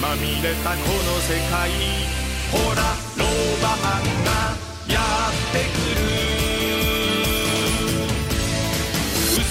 まみれたこの世界。ほらローバマンがやってくる。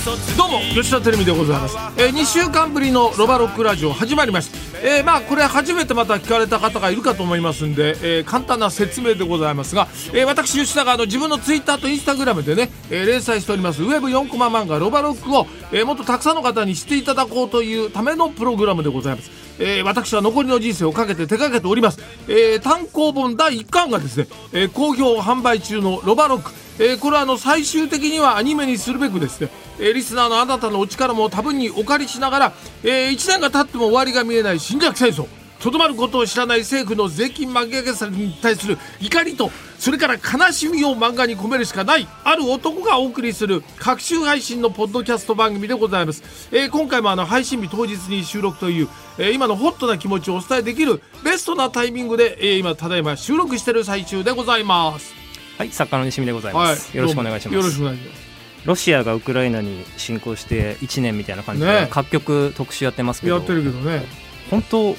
どうも吉田テレビでございます、えー、2週間ぶりのロバロックラジオ始まりました、えー、まあこれ初めてまた聞かれた方がいるかと思いますんで、えー、簡単な説明でございますが、えー、私吉田があの自分のツイッターとインスタグラムでね、えー、連載しております。ウェブ4コマ漫画ロバロックを、えー、もっとたくさんの方に知っていただこうというためのプログラムでございます。えー、私は残りの人生をかけて手掛けております、えー、単行本第1巻がですね、えー、好評販売中のロバロック。えー、これはあの最終的にはアニメにするべくですね、えー、リスナーのあなたのお力も多分にお借りしながら、えー、1年が経っても終わりが見えない侵略戦争。とどまることを知らない政府の税金巻き上げさに対する怒りとそれから悲しみを漫画に込めるしかないある男がお送りする各週配信のポッドキャスト番組でございます、えー、今回もあの配信日当日に収録という、えー、今のホットな気持ちをお伝えできるベストなタイミングで、えー、今ただいま収録してる最中でございます。はい、作家の西見でございます、はい、よろしくお願いします。よろしくお願いします。ロシアがウクライナに侵攻して1年みたいな感じで、ね、各局特集やってますけどやってるけどね。本当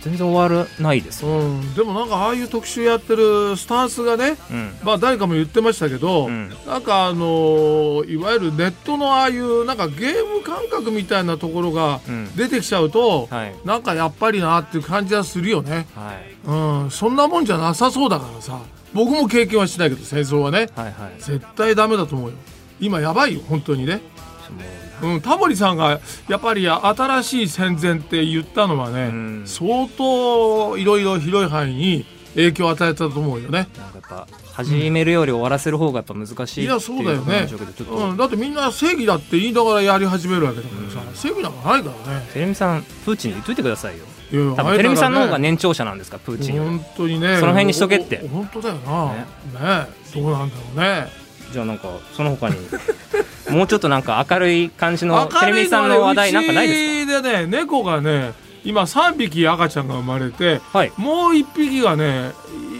全然終わらないです、ね、うん、でもなんかああいう特集やってるスタンスがね、うん、まあ誰かも言ってましたけど、うん、なんかあのー、いわゆるネットのああいうなんかゲーム感覚みたいなところが出てきちゃうと、うんはい、なんかやっぱりなっていう感じはするよね、はい、うん、そんなもんじゃなさそうだからさ僕も経験はしないけど戦争はね、はいはい、絶対ダメだと思うよ。今やばいよ本当にね。うん、タモリさんがやっぱり新しい戦前って言ったのはね、うん、相当いろいろ広い範囲に影響を与えたと思うよね。なんかやっぱ始めるより終わらせる方がやっぱ難しい、いやそうだよね、うん、だってみんな正義だって言いながらやり始めるわけだからさ、うん、正義なんかないからね。テレビさんプーチンに言っといてくださいよ多分テレビさんの方が年長者なんですかプーチン本当にね。その辺にしとけって。本当だよな。ね。ね。どうなんだろうね。じゃあなんかその他に。もうちょっとなんか明るい感じのテレビさんの話題なんかないですか？でね猫がね今3匹赤ちゃんが生まれて、はい、もう1匹がね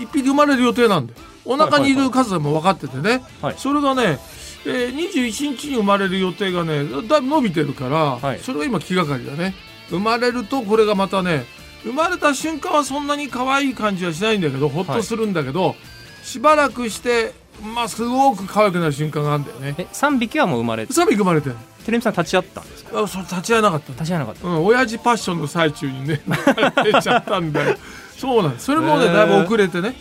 1匹生まれる予定なんでお腹にいる数も分かっててね、はい、それがね、えー、21日に生まれる予定がねだいぶ伸びてるから、はい、それが今気がかりだね生まれるとこれがまたね生まれた瞬間はそんなに可愛い感じはしないんだけどほっとするんだけど、しばらくしてまあすごく可愛くなる瞬間があるんだよね。え3匹はもう生まれて3匹生まれてる。テレビさん立ち会ったんですか？あそう立ち会えなかった。立ち会えなかった。うん親父パッションの最中にね出ちゃったんだよ。そうなんです。それもねだいぶ遅れてね。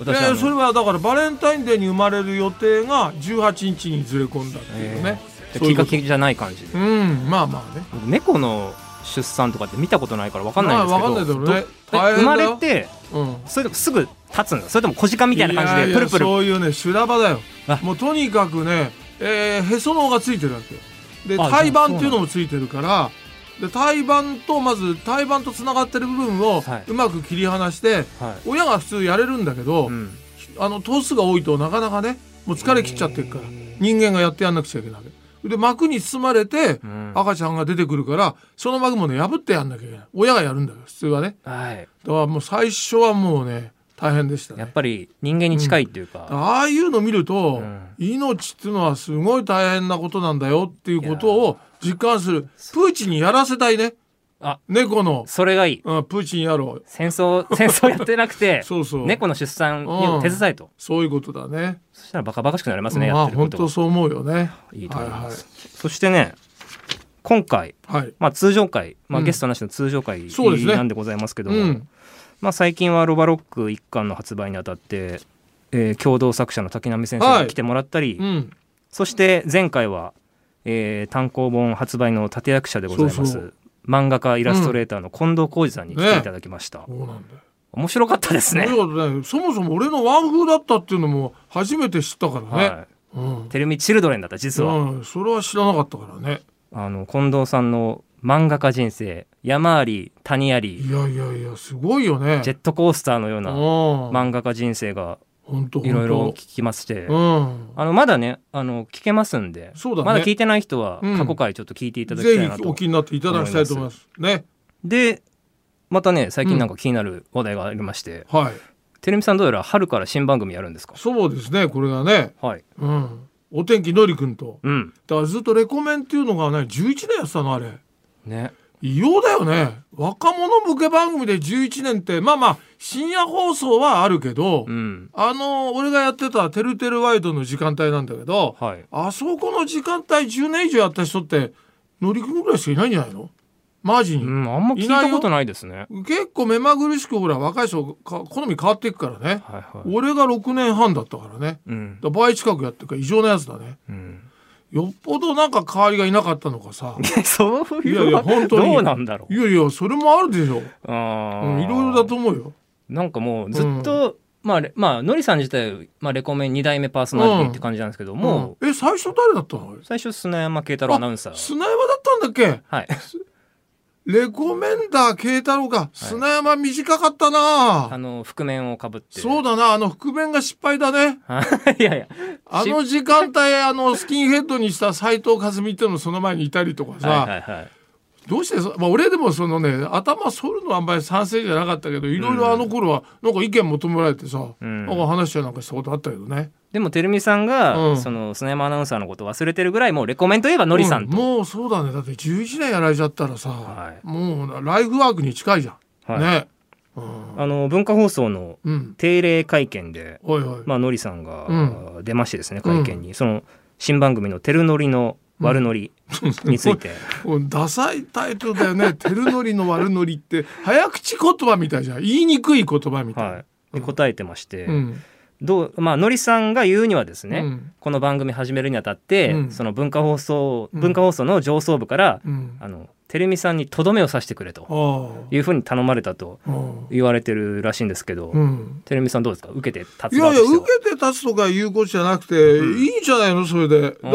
えー、それはだからバレンタインデーに生まれる予定が18日にずれ込んだっていうね、えー、きっかけじゃない感じで。うんまあまあね。猫の出産とかって見たことないから分かんないんですけど、ね。生まれて、うん、それですぐ立つんだ。それとも小鹿みたいな感じでプルプル。そういうね修羅場だよもうとにかくね、えー、へその緒がついてるわけ。よで胎盤っていうのもついてるからで胎盤とまず胎盤とつながってる部分をうまく切り離して、はい、親が普通やれるんだけど、うん、あの頭数が多いとなかなかねもう疲れ切っちゃってるから。人間がやってやんなくちゃいけないわけで膜に包まれて赤ちゃんが出てくるから、その膜もね破ってやんなきゃいけない。親がやるんだよ普通はね、はい、だからもう最初はもうね大変でした、ね、やっぱり人間に近いっていうか、うん、ああいうの見ると、うん、命っていうのはすごい大変なことなんだよっていうことを実感する。プーチンにやらせたいね。あ。猫の。それがいい、うん、プーチン野郎戦争戦争やってなくて そうそう。猫の出産に手伝いと、そういうことだね。そしたらバカバカしくなりますね、まあ、やってること本当そう思うよね。いいと思います、はいはい、そしてね今回、はい、まあ、通常回、まあ、ゲストなしの通常回なんでございますけども、ね、まあ、最近はロバロック一巻の発売にあたって、えー、共同作者の滝波先生に来てもらったり、はいうん、そして前回は、えー、単行本発売の立役者でございます漫画家イラストレーターの近藤浩二さんに来ていただきました、ね、面白かったですね、ね、そもそも俺のワン風だったっていうのも初めて知ったからね、はい。うん、テレミチルドレンだった実は、うん、それは知らなかったからね。あの近藤さんの漫画家人生。山あり谷あり。いやいやいやすごいよね。ジェットコースターのような漫画家人生がいろいろ聞きまして、うん、あのまだねあの聞けますんで、ね、まだ聞いてない人は過去回ちょっと聞いていただきたいなと、うん、お気になっていただきたいと思います。ね。でまたね最近なんか気になる話題がありまして、うん、はい。テレビさんどうやら春から新番組やるんですか？そうですねこれがね。はい、うん、お天気のりくんと、うん、だからずっとレコメンっていうのがね11年やってたのあれ。ね。異様だよね。若者向け番組で11年ってまあまあ深夜放送はあるけど、うん、あの俺がやってた「てるてるワイド」の時間帯なんだけど、はい、あそこの時間帯10年以上やった人って乗組ぐらいしかいないんじゃないの？マジに、うん、あんま聞いたことないですね。結構目まぐるしくほら若い人好み変わっていくからね、はいはい、俺が6年半だったからね、うん、倍近くやってるから異常なやつだね、うん、よっぽどなんか代わりがいなかったのかさ。そういういやいや本当に。どうなんだろう。いやいやそれもあるでしょ。あ、うん、いろいろだと思うよ。なんかもうずっと、まあ、まあ、のりさん自体、まあ、レコメン2代目パーソナリティって感じなんですけども、うん。うん、え最初誰だったの？最初砂山慶太郎アナウンサー。砂山だったんだっけ？はいレコメンダー慶太郎が砂山短かったな、はい、あの覆面をかぶって。そうだなあの覆面が失敗だね。いやいや。あの時間帯あのスキンヘッドにした斎藤和美っていうのその前にいたりとかさ、はいはいはいどうしてまあ、俺でもそのね頭反るのはあんまり賛成じゃなかったけどいろいろあの頃はなんか意見求められてさ、うん、なんか話なんかしたことあったけどね。でもてるみさんが、うん、その砂山アナウンサーのこと忘れてるぐらいもうレコメンといえばのりさんと、うん、もうそうだね。だって11年やられちゃったらさ、はい、もうライフワークに近いじゃん、はい、ね、うん、あの文化放送の定例会見で、まあのりさんが出ましてですね会見に、その新番組の「てるのりの悪ノリ について、うん、ダサいタイトルだよね「てるのりの悪ノリ」って早口言葉みたいじゃん。言いにくい言葉みたい、はい、で答えてまして、うん。どうまあのりさんが言うにはですね、うん、この番組始めるにあたって、うん、その文化放送文化放送の上層部から、うん、あのテレミさんにとどめを刺してくれというふうに頼まれたと言われてるらしいんですけど、テレミさんどうですか？受けて立ついやいや受けて立つとかいうことじゃなくて、いいんじゃないの？それで。だから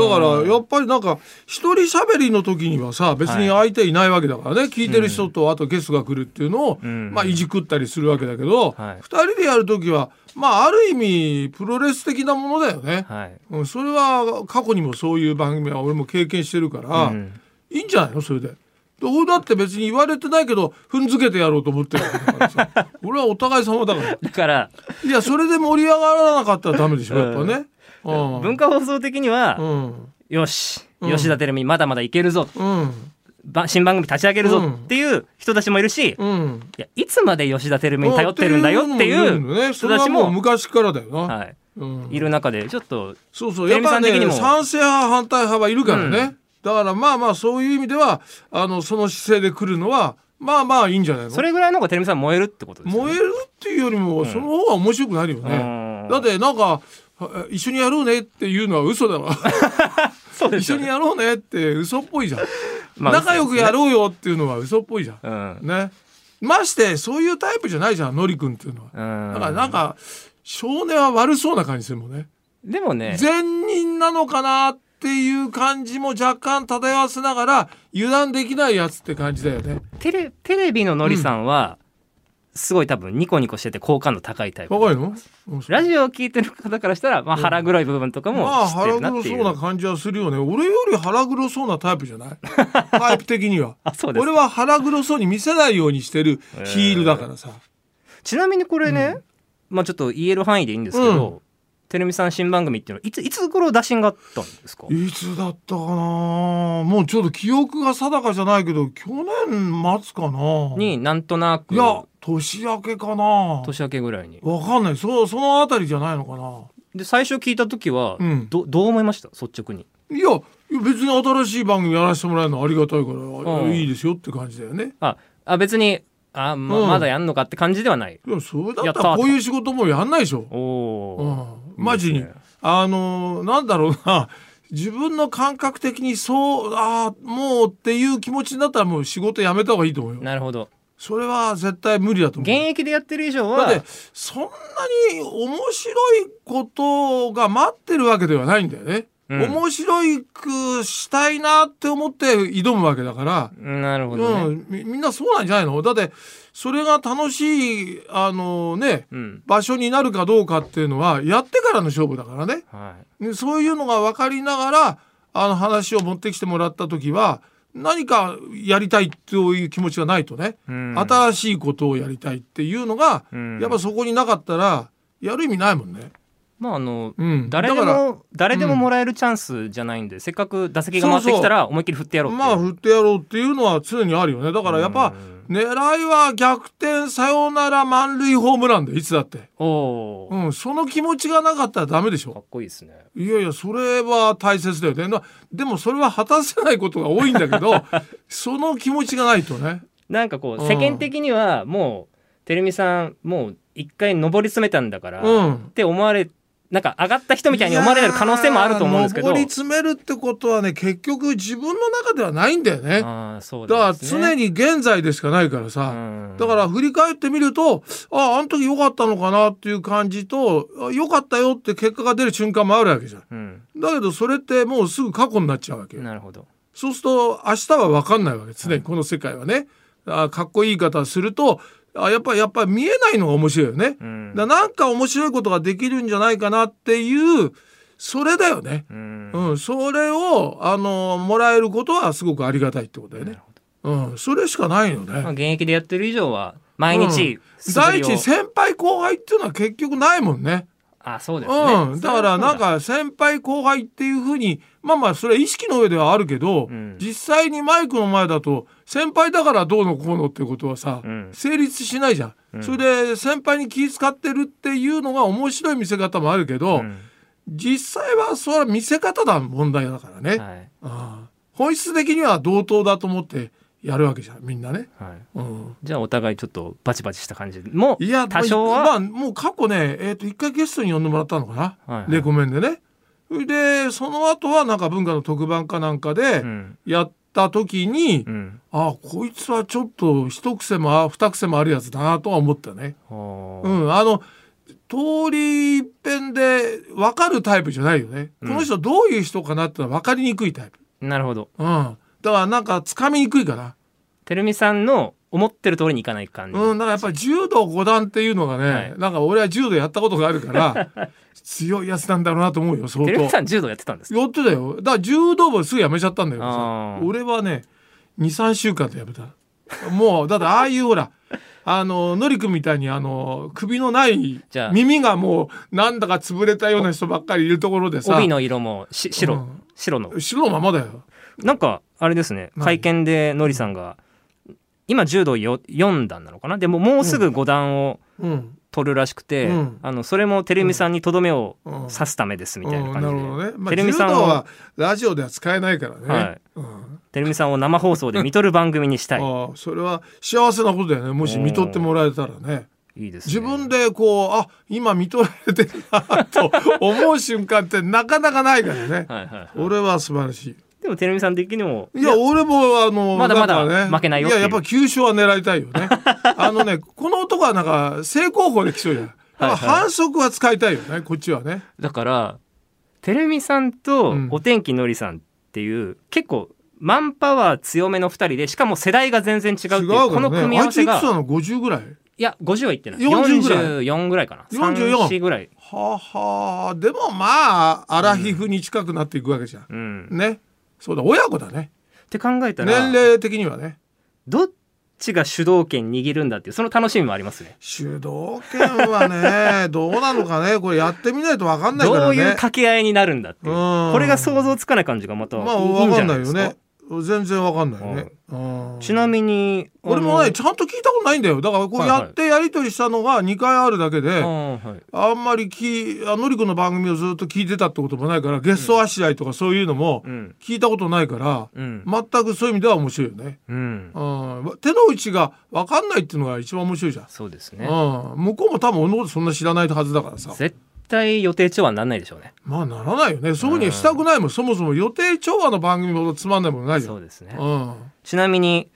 やっぱりなんか一人喋りの時にはさ別に相手いないわけだからね、はい、聞いてる人とあとゲストが来るっていうのを、まあいじくったりするわけだけど、はい、人でやる時はまあある意味プロレス的なものだよね、はい、うん、それは過去にもそういう番組は俺も経験してるから、うん、いいんじゃないの？それで。俺だって別に言われてないけど踏んづけてやろうと思ってる 俺はお互い様だから。だから。いやそれで盛り上がらなかったらダメでしょやっぱね、うん、文化放送的には、うん、よし。吉田照美まだまだいけるぞ、うん。新番組立ち上げるぞっていう人たちもいるし、うん、いやいつまで吉田照美に頼ってるんだよっていう人たちも昔からだよな、はい。うん、いる中でちょっとそうそう。やっぱね賛成派反対派はいるからね、うん、だからまあまあそういう意味ではあのその姿勢で来るのはまあまあいいんじゃないの？それぐらいの方が照美さん燃えるってことですね。燃えるっていうよりもその方が面白くなるよね、だってなんか一緒にやろうねっていうのは嘘だわ。一緒にやろうねって嘘っぽいじゃん。まあ、仲良くやろうよっていうのは嘘っぽいじゃん、うん、ね。ましてそういうタイプじゃないじゃんのりくんっていうのは、だからなんか少年は悪そうな感じするもんね。でもね。善人なのかなっていう感じも若干漂わせながら油断できないやつって感じだよね。テレテレビののりさんは、うんすごい多分ニコニコしてて好感度高いタイプ。高いの？ラジオを聞いてる方からしたら、まあ、腹黒い部分とかもまあ腹黒そうな感じはするよね。俺より腹黒そうなタイプじゃない？タイプ的には。あそうです俺は腹黒そうに見せないようにしてるヒールだからさ、えー、ちなみにこれね、うん、まあちょっと言える範囲でいいんですけど、うんテレビさん新番組っていうのはいついつ頃打診があったんですか？いつだったかな？もうちょっと記憶が定かじゃないけど去年末かな？になんとなく。いや年明けかな？年明けぐらいに。わかんない。そそのあたりじゃないのかな？で最初聞いた時は、うん、どどう思いました？率直に。いや別に新しい番組やらせてもらえるのありがたいから、うん、いいですよって感じだよね。ああ別にあまうん、まだやんのかって感じではない。いやそれだったらこういう仕事もやんないでしょ。おお、うん、マジに、ね、あのなんだろうな。自分の感覚的にそうあもうっていう気持ちになったらもう仕事やめた方がいいと思うよ。なるほど。それは絶対無理だと思う。現役でやってる以上は。だってそんなに面白いことが待ってるわけではないんだよね、うん、面白くしたいなって思って挑むわけだから。なるほど、ね、うん、みんなそうなんじゃないの？だってそれが楽しいあのね、うん、場所になるかどうかっていうのはやってからの勝負だからね、はい、そういうのが分かりながらあの話を持ってきてもらった時は何かやりたいという気持ちがないとね、うん、新しいことをやりたいっていうのが、うん、やっぱそこになかったらやる意味ないもんね。まああの、うん、誰でも誰でももらえるチャンスじゃないんで、うん、せっかく打席が回ってきたら思いっきり振ってやろうまあ振ってやろうっていうのは常にあるよね。だからやっぱ狙いは逆転サヨナラ満塁ホームランでいつだってお、うん、その気持ちがなかったらダメでしょ。かっこいいですね。いやいやそれは大切だよね。でもそれは果たせないことが多いんだけど その気持ちがないとね。なんかこう世間的にはもうてるみさんもう一回上り詰めたんだから、うん、って思われなんか上がった人みたいに思われる可能性もあると思うんですけど。上り詰めるってことはね結局自分の中ではないんだよね。あそうだから常に現在でしかないからさ、だから振り返ってみるとああの時良かったのかなっていう感じと良かったよって結果が出る瞬間もあるわけじゃん、うん、だけどそれってもうすぐ過去になっちゃうわけなるほど。そうすると明日は分かんないわけ常に。この世界はね、あかっこいい言い方するとあやっぱやっぱ見えないのが面白いよね。うん、だなんか面白いことができるんじゃないかなっていうそれだよね。うん、うん、それをあのもらえることはすごくありがたいってことだよね。うん、それしかないよね。まあ、現役でやってる以上は毎日、うん、第一先輩後輩っていうのは結局ないもんね。あそうですね、うん、だからなんか先輩後輩っていうふうにまあまあそれは意識の上ではあるけど、うん、実際にマイクの前だと先輩だからどうのこうのっていうことはさ、うん、成立しないじゃん、うん、それで先輩に気遣ってるっていうのが面白い見せ方もあるけど、実際はそれは見せ方だ問題だからね、はい、あ本質的には同等だと思ってやるわけじゃんみんなね、はい。うん、じゃあお互いちょっとバチバチした感じもいや多少は？まあもう過去ねえっ、ー、と一回ゲストに呼んでもらったのかな、はいはい、レコメンでね。でその後はなんか文化の特番かなんかでやった時に、うん、あこいつはちょっと一癖も二癖もあるやつだなとは思ったね。うん、あの通り一遍で分かるタイプじゃないよね、この人どういう人かなってのは分かりにくいタイプ。なるほど、うん、だからなんかつかみにくいかな。てるみさんの思ってる通りにいかない感じ。うん、だからやっぱり柔道五段っていうのがね、はい、なんか俺は柔道やったことがあるから、強いやつなんだろうなと思うよ、相当。てるみさん柔道やってたんですやってたよ。だから柔道部すぐやめちゃったんだよさ。俺はね、2、3週間でやめた。もう、だってああいうほら、あの、のりくんみたいにあの、首のない、耳がもうなんだか潰れたような人ばっかりいるところでさ。帯の色もし白、うん、白の。白のままだよ。なんか、あれですね、会見でのりさんが、今柔道よ4段なのかな？でももうすぐ5段を取るらしくて、うん、あのそれもテレミさんにとどめを刺すためですみたいな感じで、うんうん、なるほどね、まあ、テレミさんはラジオでは使えないからね、はい。テレミさんを生放送で見とる番組にしたい。あそれは幸せなことだよね。もし見とってもらえたらね。いいです、ね、自分でこうあ今見とられてるなと思う瞬間ってなかなかないからね。はいはい、はい、俺は素晴らしいでも、てるみさん的にも。いや、俺も、あの、まだまだ負けないよいや、やっぱ急所は狙いたいよね。あのね、この男はなんか、正攻法で来そうじゃん。はいはい、反則は使いたいよね、こっちはね。だから、てるみさんとお天気のりさんっていう、うん、結構、マンパワー強めの2人でしかも世代が全然違うっていう、ね、この組み合わせがあいついくつなの？50ぐらい？いや50は言ってない。44ぐらい。かな。44ぐらい。ははでもまあアラヒフに近くなっていくわけじゃん、うん、ねそうだ親子だね。って考えたら年齢的にはね。どっちが主導権握るんだっていうその楽しみもありますね。主導権はね どうなのかね。これやってみないと分かんないからね。どういう掛け合いになるんだっていう。これが想像つかない感じがまたいいんじゃないですか、まあ、よね全然わかんないね、ちなみに俺もねちゃんと聞いたことないんだよ。だからこうやってやり取りしたのが2回あるだけで、あんまりきあのりくんの番組をずっと聞いてたってこともないからゲストあしらいとかそういうのも聞いたことないから、うん、全くそういう意味では面白いよね、うん、手の内が分かんないっていうのが一番面白いじゃん。そうですね、向こうも多分俺のことそんな知らないはずだからさ。絶対予定調和にならないでしょうね。まあならないよね。そういうふうにしたくないもん、そもそも予定調和の番組ほどつまんないものないじゃん。そうですね、うん、ちなみに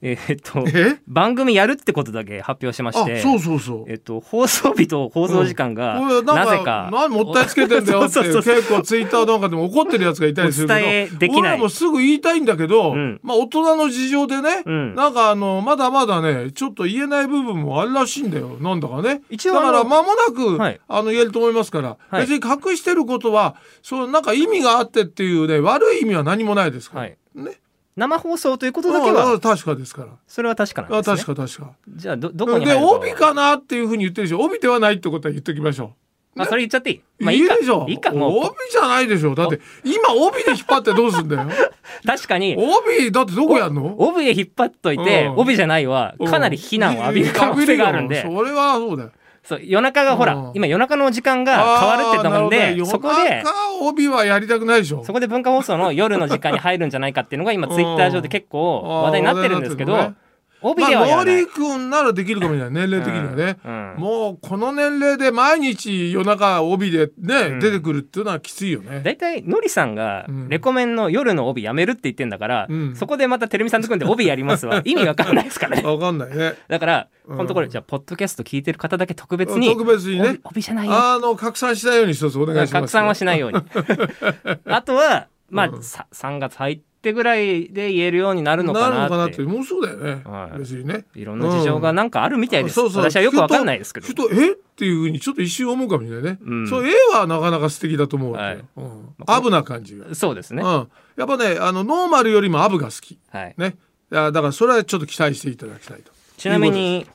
えー、っと番組やるってことだけ発表しましてそうそうそう。えっと放送日と放送時間が、うん、なぜか何もったいつけてんだよって結構ツイッターなんかでも怒ってるやつがいたりするけど伝えできない。俺もすぐ言いたいんだけど、うん、まあ大人の事情でね、うん、なんかあのまだまだねちょっと言えない部分もあるらしいんだよ。なんだかね。一応だから間もなく、はい、あの言えると思いますから、はい、別に隠してることはそうなんか意味があってっていうね悪い意味は何もないですから、はい、ね生放送ということだけは。確かですから。それは確かなんですね。確か確か。じゃあどどこにで帯かなっていうふうに言ってるでしょ。帯ではないってことは言っておきましょう。あそれ言っちゃっていい。まあいいでしょ。いいかもう。帯じゃないでしょ。だって今帯で引っ張ってどうすんだよ。確かに。帯だってどこやんの？帯で引っ張っといて、うん。帯じゃないはかなり非難を浴びる可能性があるんで、それはそうだよそう夜中がほら、うん。今夜中の時間が変わるってと思うんでるほどそこで夜中帯はやりたくないでしょ。そこで文化放送の夜の時間に入るんじゃないかっていうのが今ツイッター上で結構話題になってるんですけど、帯ではやまあ、らない、森君ならできるかもしれない。年齢的にはね、うん。うんもうこの年齢で毎日夜中帯でね、うん。出てくるっていうのはきついよね。大体のりさんがうん。レコメンの夜の帯やめるって言ってんだから、うん。そこでまたテレビさんと組んで帯やりますは 意味わかんないですからね。わかんないね。だから、うん。このところじゃあポッドキャスト聞いてる方だけ特別に特別にね。帯帯じゃないよあの拡散しないように一つお願いします拡散はしないように。あとはまあ、うん。さ3月入ってぐらいで言えるようになるのかなって。て。もうそうだよね、はい。別にね。いろんな事情がなんかあるみたいです、そうそう。私はよくわかんないですけど。ふとふとえ？っていうふうにちょっと一瞬思うかもしれないね、うん。そう絵はなかなか素敵だと思うはい。うん。アブな感じが、そうですね、うん、やっぱねあのノーマルよりもアブが好き。はい、ね。いやだからそれはちょっと期待していただきたいと。ちなみに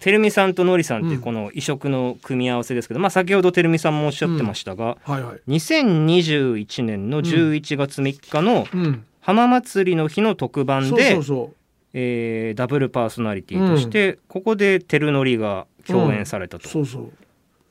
てるみさんとのりさんってこの異色の組み合わせですけど、まあ先ほどてるみさんもおっしゃってましたが、はいはい。2021年の11月3日のうん浜祭りの日の特番そうでそうそえーダブルパーソナリティとして、ここでてるのりが共演されたと、うそうそう。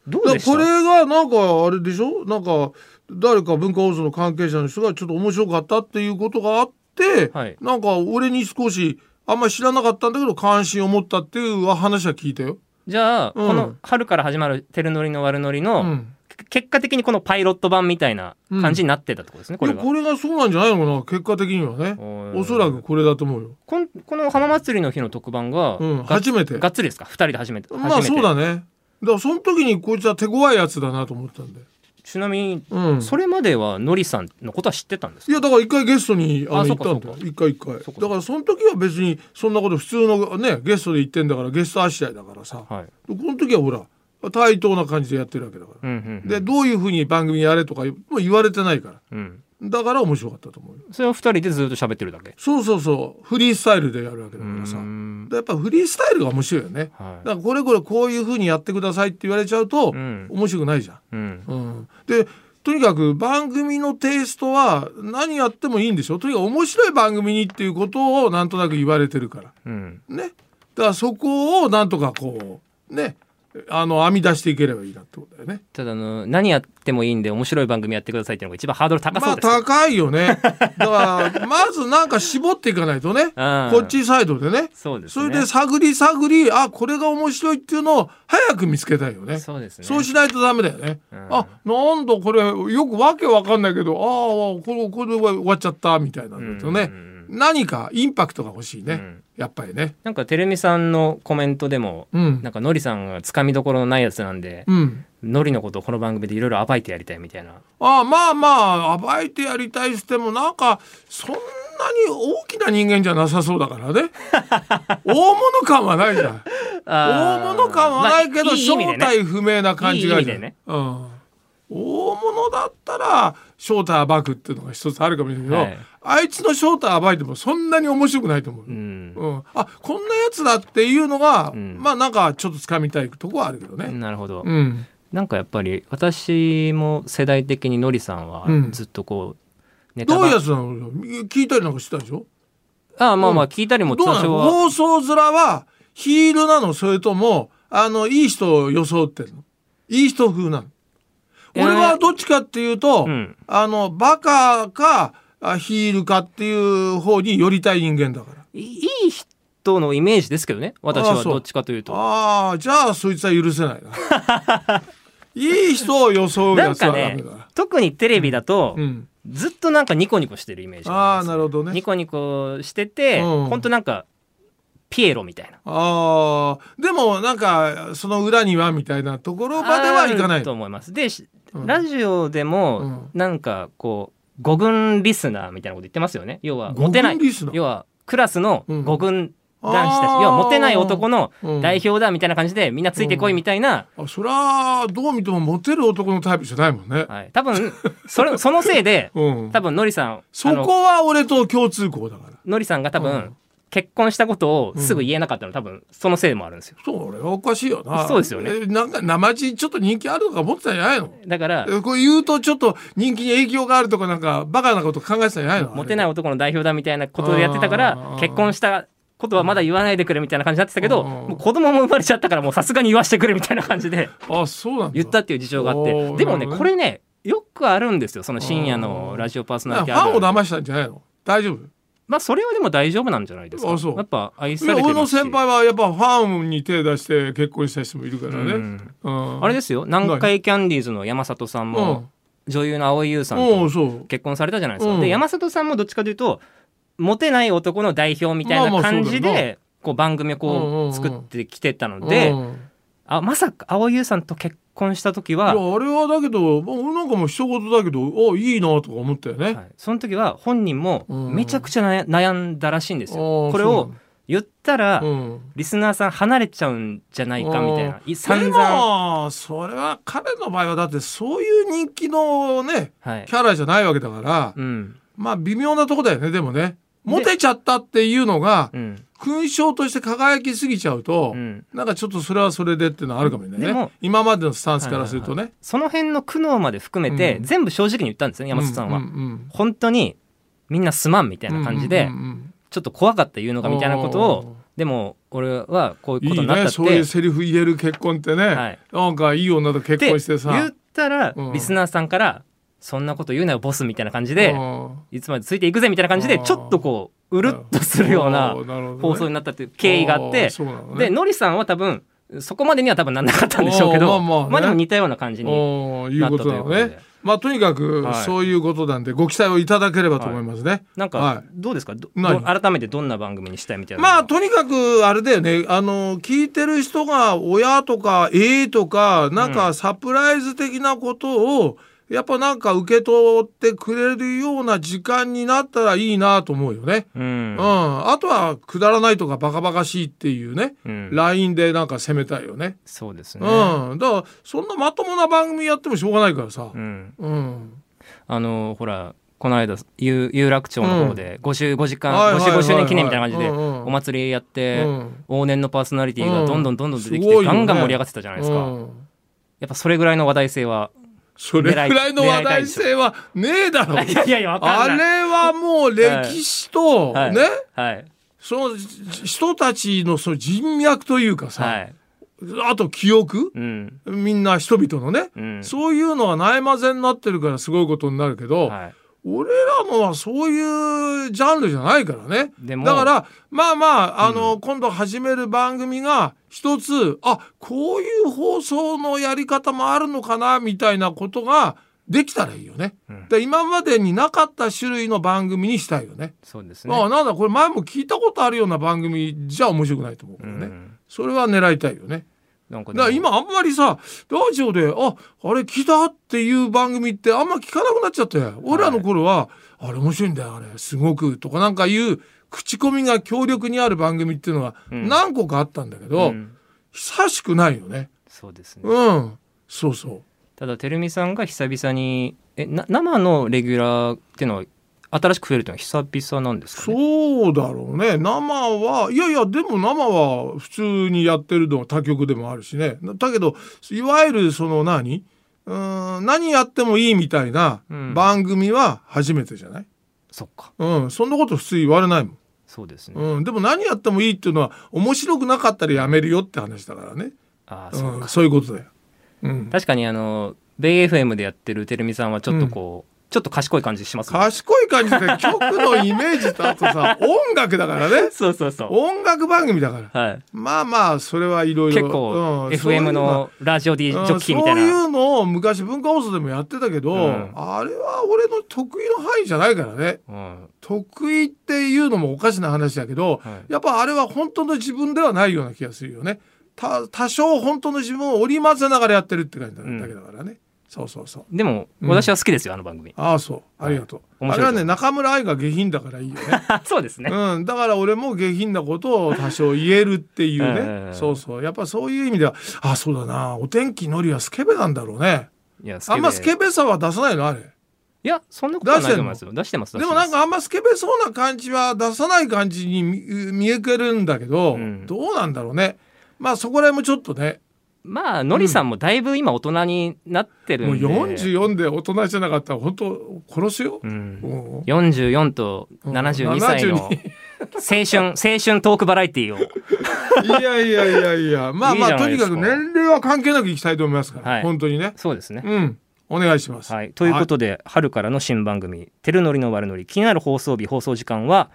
どうでした？これがなんかあれでしょ？なんか誰か文化放送の関係者の人がちょっと面白かったっていうことがあって、はい。なんか俺に少しあんまり知らなかったんだけど関心を持ったっていう話は聞いたよ。じゃあ、うん。この春から始まる「てるの悪のりの」うん結果的にこのパイロット版みたいな感じになってたってことですね、これが。これがそうなんじゃないのかな結果的にはね。おおそらくこれだと思うよ。こんこの浜祭りの日の特番が、うん、が初めて。がっつりですか？2人で初めて。まあそうだね。だからその時にこいつは手強いやつだなと思ったんで。ちなみに、うん、それまではのりさんのことは知ってたんですか？いやだから一回ゲストにあの行ったんだ一回一回。だからその時は別にそんなこと普通のねゲストで行ってんだからゲストあしらいだからさ。はい、この時はほら対等な感じでやってるわけだから、うんうんうん、でどういうふうに番組やれとか言われてないから。うん、だから面白かったと思うよ。それを2人でずっと喋ってるだけ？そうそうそう。フリースタイルでやるわけだからさ。やっぱフリースタイルが面白いよね。はい。だからこれこれこういうふうにやってくださいって言われちゃうとうん。面白くないじゃん、うん。うん、でとにかく番組のテイストは何やってもいいんでしょ？とにかく面白い番組にっていうことをなんとなく言われてるから。うん。ね。だからそこをなんとかこうねあの編み出していければいいなってことだよね。ただあの何やってもいいんで面白い番組やってくださいっていうのが一番ハードル高まあそうですよ、高いよね。だからまずなんか絞っていかないとね。うんこっちサイドでね。そうですねそれで探り探りあこれが面白いっていうのを早く見つけたいよね。そうですねそうしないとダメだよね。うんあなんだこれよくわけわかんないけどああこれこれで終わっちゃったみたいなんだとね、うんうん何かインパクトが欲しいね、うん。やっぱりね。なんかテレミさんのコメントでも、うん。なんかのりさんがつかみどころのないやつなんで、うん。のりのことをこの番組でいろいろ暴いてやりたいみたいな。ああまあまあ暴いてやりたいっつってもなんかそんなに大きな人間じゃなさそうだからね。大物感はないじゃん。大物感はないけど、まあいいね。正体不明な感じがあるじゃん。いい意味でね。うん、大物だったら正体暴くっていうのが一つあるかもしれないけど、はい。あいつの正体暴いてもそんなに面白くないと思う、ううん。ん、あこんなやつだっていうのが、ん。まあなんかちょっと掴みたいとこはあるけどね、なるほど、うん。なんかやっぱり私も世代的にのりさんはうん。ずっとこうネタばどういうやつなの聞いたりなんかしてたでしょ？ああまあまあ聞いたりも多少は。放送面はヒールなの？それともあのいい人を装ってるの？いい人風なの？えー俺はどっちかっていうと、うん。あのバカかあヒールかっていう方に寄りたい人間だから。いいい人のイメージですけどね私はどっちかというと。ああじゃあそいつは許せないな。いい人を装うやつなんかねはダメだ、特にテレビだと、うん、ずっとなんかニコニコしてるイメージがああなるほどね。ニコニコしてて、うん。ほんとなんかピエロみたいな。ああでもなんかその裏にはみたいなところまではいかない。と思います。で、ラジオでも、うん。なんかこう五軍リスナーみたいなこと言ってますよね。要はモテない。要はクラスのうん。五軍男子たち、要はモテない男のうん。代表だみたいな感じでみんなついてこいみたいな、あそりゃどう見てもモテる男のタイプじゃないもんね。はい、多分それそのせいで うん、多分のりさんそこは俺と共通項だから。のりさんが多分、うん結婚したことをすぐ言えなかったの、多分そのせいもあるんですよ。それはおかしいよな。そうですよね。なんか生地ちょっと人気あるとか思ってたんじゃないの。だから、こう言うとちょっと人気に影響があるとかなんかバカなこと考えてたんじゃないの。モテない男の代表だみたいなことでやってたから、結婚したことはまだ言わないでくれみたいな感じになってたけど、もう子供も生まれちゃったからもうさすがに言わしてくれみたいな感じであそうなん言ったっていう事情があって。でもねこれねよくあるんですよ。その深夜のラジオパーソナリティファンを騙したんじゃないの？大丈夫？まあそれはでも大丈夫なんじゃないですか。やっぱ愛されて俺の先輩はやっぱファンに手出して結婚した人もいるからね。うん、あれですよ。南海キャンディーズの山里さんも女優の蒼井優さんと結婚されたじゃないですか。で山里さんもどっちかというとモテない男の代表みたいな感じでこう番組をこう作ってきてたので、あまさか蒼井優さんと結婚した時はいやあれはだけどなんかもう一言だけどあいいなとか思ったよね、はい、その時は本人もめちゃくちゃ悩んだらしいんですよ、これを言ったら、リスナーさん離れちゃうんじゃないかみたいな散々。それは彼の場合はだってそういう人気のね、はい、キャラじゃないわけだから、うん、まあ微妙なとこだよねでもね。モテちゃったっていうのが、勲章として輝きすぎちゃうと、うん、なんかちょっとそれはそれでっていうのはあるかもしれないね。今までのスタンスからするとね、はいはいはい、その辺の苦悩まで含めて、うん、全部正直に言ったんですね山里さんは、うんうんうん、本当にみんなすまんみたいな感じで、うんうんうん、ちょっと怖かった言うのがみたいなことをでも俺はこういうことになったって。いい、ね、そういうセリフ言える結婚ってね、はい、なんかいい女と結婚してさ。言ったら、リスナーさんからそんなこと言うなよボスみたいな感じでいつまでついていくぜみたいな感じでちょっとこううるっとするような放送になったっていう経緯があって、でノリさんは多分そこまでには多分なんなかったんでしょうけどまあでも似たような感じになったということで。まあとにかくそういうことなんでご期待をいただければと思いますね。はい、なんかどうですか、改めてどんな番組にしたいみたいな。まあとにかくあれだよね。あの聞いてる人が親とかええとかなんかサプライズ的なことを、うんやっぱなんか受け取ってくれるような時間になったらいいなと思うよね。うん。うん、あとはくだらないとかバカバカしいっていうね、うん、LINE でなんか攻めたいよね。そうですね。うん。だからそんなまともな番組やってもしょうがないからさ。うん。うん、あのほらこの間有有楽町の方で55時間、うん、55周年記念みたいな感じでお祭りやって、うん、往年のパーソナリティがどんどんどんどん出てきて、ガンガン盛り上がってたじゃないですか。やっぱそれぐらいの話題性はそれぐらいの話題性はねえだろ。いやいやい。や、あれはもう歴史と、はい、ね、はい、その人たちのその人脈というかさ、はい、あと記憶、うん、みんな人々のね、うん、そういうのはないまぜになってるからすごいことになるけど、はい俺らのはそういうジャンルじゃないからね。だからまあまああの、うん、今度始める番組が一つあこういう放送のやり方もあるのかなみたいなことができたらいいよね。うん、で今までになかった種類の番組にしたいよね。そうですね。あなんだこれ前も聞いたことあるような番組じゃ面白くないと思うからね。うん、それは狙いたいよね。なんかだから今あんまりさラジオでああれ聞いたっていう番組ってあんま聞かなくなっちゃって。俺らの頃は、あれ面白いんだよあれ。すごくとかなんかいう口コミが強力にある番組っていうのは何個かあったんだけど、うん、久しくないよね。そうですね。うん、そうそう。ただてるみさんが久々にえな生のレギュラーっていうのは新しく増えるというのは久々なんですか、ね、そうだろうね。生はいやいやでも生は普通にやってるのは他局でもあるしね。だけどいわゆるその何？うん何やってもいいみたいな番組は初めてじゃない、うん、そっか。うんそんなこと普通言われないもん。そうですね、うん、でも何やってもいいっていうのは面白くなかったらやめるよって話だからね。あそう、うん、そういうことだよ、うん、確かにあのベイ FM でやってるてるみさんはちょっとこう、ちょっと賢い感じします、ね、賢い感じで 曲のイメージとあとさ音楽だからね。そうそうそう。音楽番組だから、はい、まあまあそれはいろいろ結構、うん、FM のラジオ D ジョッキーみたいな、そういうのを昔文化放送でもやってたけど、うん、あれは俺の得意の範囲じゃないからね、うん、得意っていうのもおかしな話だけど、はい、やっぱあれは本当の自分ではないような気がするよね。多少本当の自分を織り交ぜながらやってるって感じだけだからね、そうそうそう。でも、私は好きですよあの番組。ああそう。ありがとう、あれはね中村愛が下品だからいいよね。そうですね、うん、だから俺も下品なことを多少言えるっていうね。そうそう。やっぱそういう意味ではあそうだな。お天気のりはスケベなんだろうね。いやあんまスケベさは出さないの？あれ。いやそんなことはないと思いますよ。出してますでもなんかあんまスケベそうな感じは出さない感じに見えけるんだけど、うん、どうなんだろうね。まあそこら辺もちょっとねまあのりさんもだいぶ今大人になってるんで、うん、もう44で大人じゃなかったら本当殺すよ、うん、44と72歳の青春 青春トークバラエティーを。いやいやいやいや。まあまあとにかく年齢は関係なくいきたいと思いますから、はい、本当にね。そうですね。うん。お願いします。はい、ということで、はい、春からの新番組「てるのりの悪のり」気になる放送日放送時間は、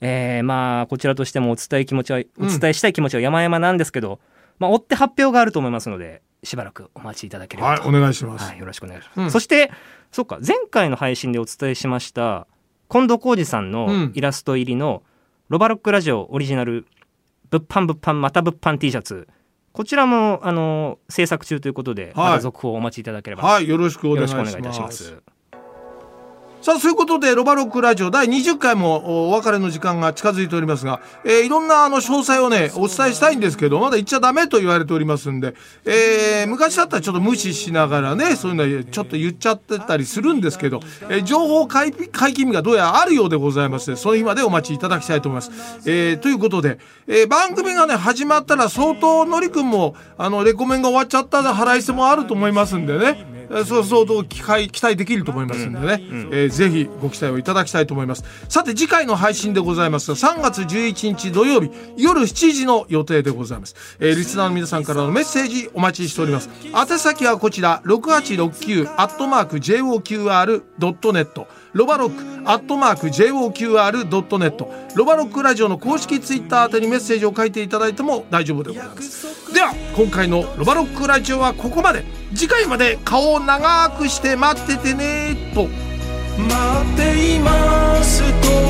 えー、まあこちらとしてもお伝え気持ちは、お伝えしたい気持ちは山々なんですけど、まあ、追って発表があると思いますのでしばらくお待ちいただければと、はい、お願いします、はい、よろしくお願いします、うん、そしてそっか前回の配信でお伝えしました近藤浩二さんのイラスト入りのロバロックラジオオリジナル物販物販また物販 T シャツ。こちらもあの制作中ということで、はい、また続報をお待ちいただければ、はい、よろしくお願いいたします。さあ、そういうことで、ロバロックラジオ第20回もお別れの時間が近づいておりますが、えー、いろんなあの詳細をね、お伝えしたいんですけど、まだ言っちゃダメと言われております。んで、えー、昔だったらちょっと無視しながらね、そういうのはちょっと言っちゃってたりするんですけど、えー、情報解解禁日がどうやらあるようでございまして、その日までお待ちいただきたいと思います。えー、ということで、えー、番組がね、始まったら相当のりくんも、あの、レコメンが終わっちゃったら払い捨てもあると思いますんでね、そう相当期待期待できると思いますんでね、うん、えー、ぜひご期待をいただきたいと思います。さて次回の配信でございます。が3月11日土曜日夜7時の予定でございます、えー、リスナーの皆さんからのメッセージお待ちしております。宛先はこちら6869アットマーク JOQR.net ロバロックアットマーク JOQR.net ロバロックラジオの公式ツイッター宛てにメッセージを書いていただいても大丈夫でございます。では今回のロバロックラジオはここまで。次回まで顔を長くして待っててねと。待っていますと。